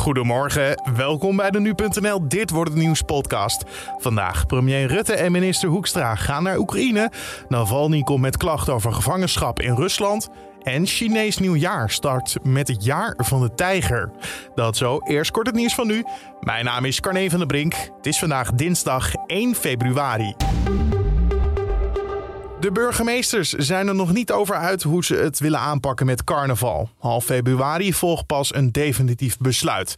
Goedemorgen, welkom bij de Nu.nl Dit wordt het nieuws podcast. Vandaag premier Rutte en minister Hoekstra gaan naar Oekraïne. Navalny komt met klachten over gevangenschap in Rusland. En Chinees nieuwjaar start met het jaar van de tijger. Dat zo, eerst kort het nieuws van nu. Mijn naam is Carne van der Brink. Het is vandaag dinsdag 1 februari. De burgemeesters zijn er nog niet over uit hoe ze het willen aanpakken met carnaval. Half februari volgt pas een definitief besluit.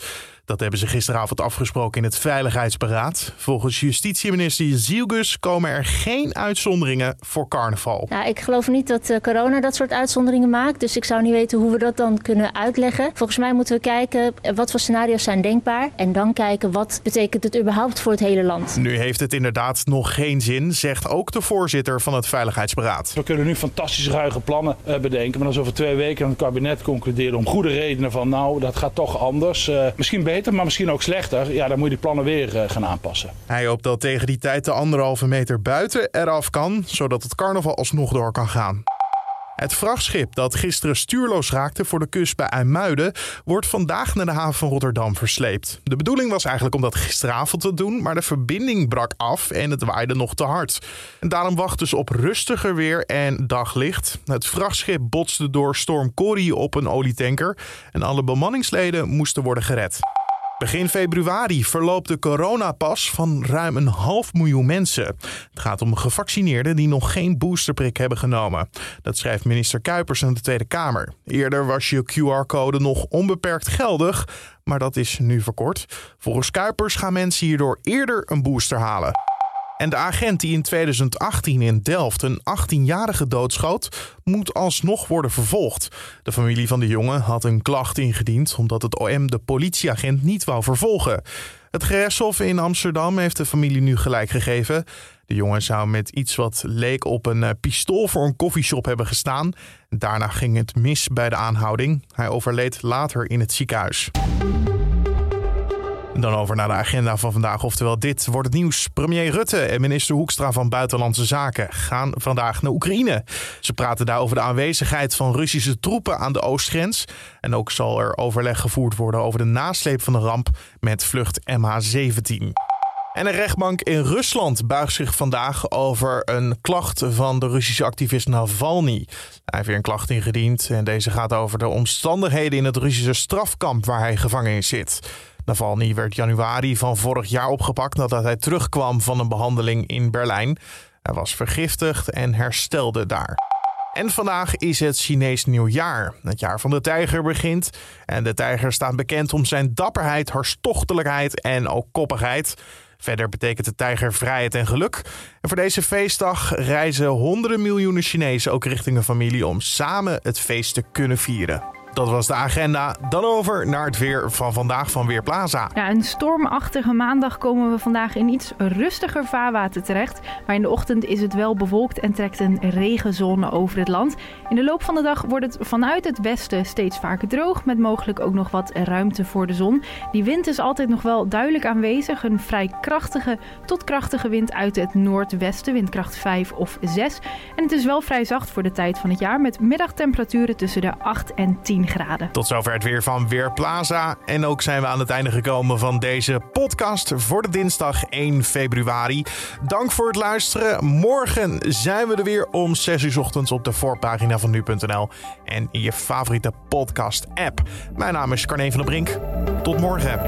Dat hebben ze gisteravond afgesproken in het Veiligheidsberaad. Volgens justitieminister Zielgus komen er geen uitzonderingen voor carnaval. Ja, ik geloof niet dat uh, corona dat soort uitzonderingen maakt. Dus ik zou niet weten hoe we dat dan kunnen uitleggen. Volgens mij moeten we kijken eh, wat voor scenario's zijn denkbaar. En dan kijken wat betekent het überhaupt voor het hele land. Nu heeft het inderdaad nog geen zin, zegt ook de voorzitter van het Veiligheidsberaad. We kunnen nu fantastisch ruige plannen uh, bedenken. Maar als over twee weken het kabinet concluderen om goede redenen van nou, dat gaat toch anders. Uh, misschien beter maar misschien ook slechter, ja, dan moet je die plannen weer uh, gaan aanpassen. Hij hoopt dat tegen die tijd de anderhalve meter buiten eraf kan, zodat het carnaval alsnog door kan gaan. Het vrachtschip dat gisteren stuurloos raakte voor de kust bij IJmuiden wordt vandaag naar de haven van Rotterdam versleept. De bedoeling was eigenlijk om dat gisteravond te doen, maar de verbinding brak af en het waaide nog te hard. Daarom wachten ze op rustiger weer en daglicht. Het vrachtschip botste door storm Corrie op een olietanker en alle bemanningsleden moesten worden gered. Begin februari verloopt de coronapas van ruim een half miljoen mensen. Het gaat om gevaccineerden die nog geen boosterprik hebben genomen. Dat schrijft minister Kuipers aan de Tweede Kamer. Eerder was je QR-code nog onbeperkt geldig, maar dat is nu verkort. Volgens Kuipers gaan mensen hierdoor eerder een booster halen. En de agent die in 2018 in Delft een 18-jarige doodschoot, moet alsnog worden vervolgd. De familie van de jongen had een klacht ingediend omdat het OM de politieagent niet wou vervolgen. Het gerechtshof in Amsterdam heeft de familie nu gelijk gegeven. De jongen zou met iets wat leek op een eh, pistool voor een koffieshop hebben gestaan. Daarna ging het mis bij de aanhouding. Hij overleed later in het ziekenhuis. Dan over naar de agenda van vandaag. Oftewel, dit wordt het nieuws. Premier Rutte en minister Hoekstra van Buitenlandse Zaken gaan vandaag naar Oekraïne. Ze praten daar over de aanwezigheid van Russische troepen aan de oostgrens. En ook zal er overleg gevoerd worden over de nasleep van de ramp met vlucht MH17. En een rechtbank in Rusland buigt zich vandaag over een klacht van de Russische activist Navalny. Hij heeft weer een klacht ingediend en deze gaat over de omstandigheden in het Russische strafkamp waar hij gevangen in zit. Navalny werd januari van vorig jaar opgepakt nadat hij terugkwam van een behandeling in Berlijn. Hij was vergiftigd en herstelde daar. En vandaag is het Chinees nieuwjaar. Het jaar van de tijger begint. En de tijger staat bekend om zijn dapperheid, hartstochtelijkheid en ook koppigheid. Verder betekent de tijger vrijheid en geluk. En voor deze feestdag reizen honderden miljoenen Chinezen ook richting een familie om samen het feest te kunnen vieren. Dat was de agenda. Dan over naar het weer van vandaag van Weerplaza. Ja, een stormachtige maandag komen we vandaag in iets rustiger vaarwater terecht. Maar in de ochtend is het wel bewolkt en trekt een regenzone over het land. In de loop van de dag wordt het vanuit het westen steeds vaker droog. Met mogelijk ook nog wat ruimte voor de zon. Die wind is altijd nog wel duidelijk aanwezig. Een vrij krachtige tot krachtige wind uit het noordwesten. Windkracht 5 of 6. En het is wel vrij zacht voor de tijd van het jaar. Met middagtemperaturen tussen de 8 en 10 graden. Tot zover het weer van Weerplaza. En ook zijn we aan het einde gekomen van deze podcast voor de dinsdag 1 februari. Dank voor het luisteren. Morgen zijn we er weer om 6 uur ochtends op de voorpagina van nu.nl en in je favoriete podcast app. Mijn naam is Carne van der Brink. Tot morgen.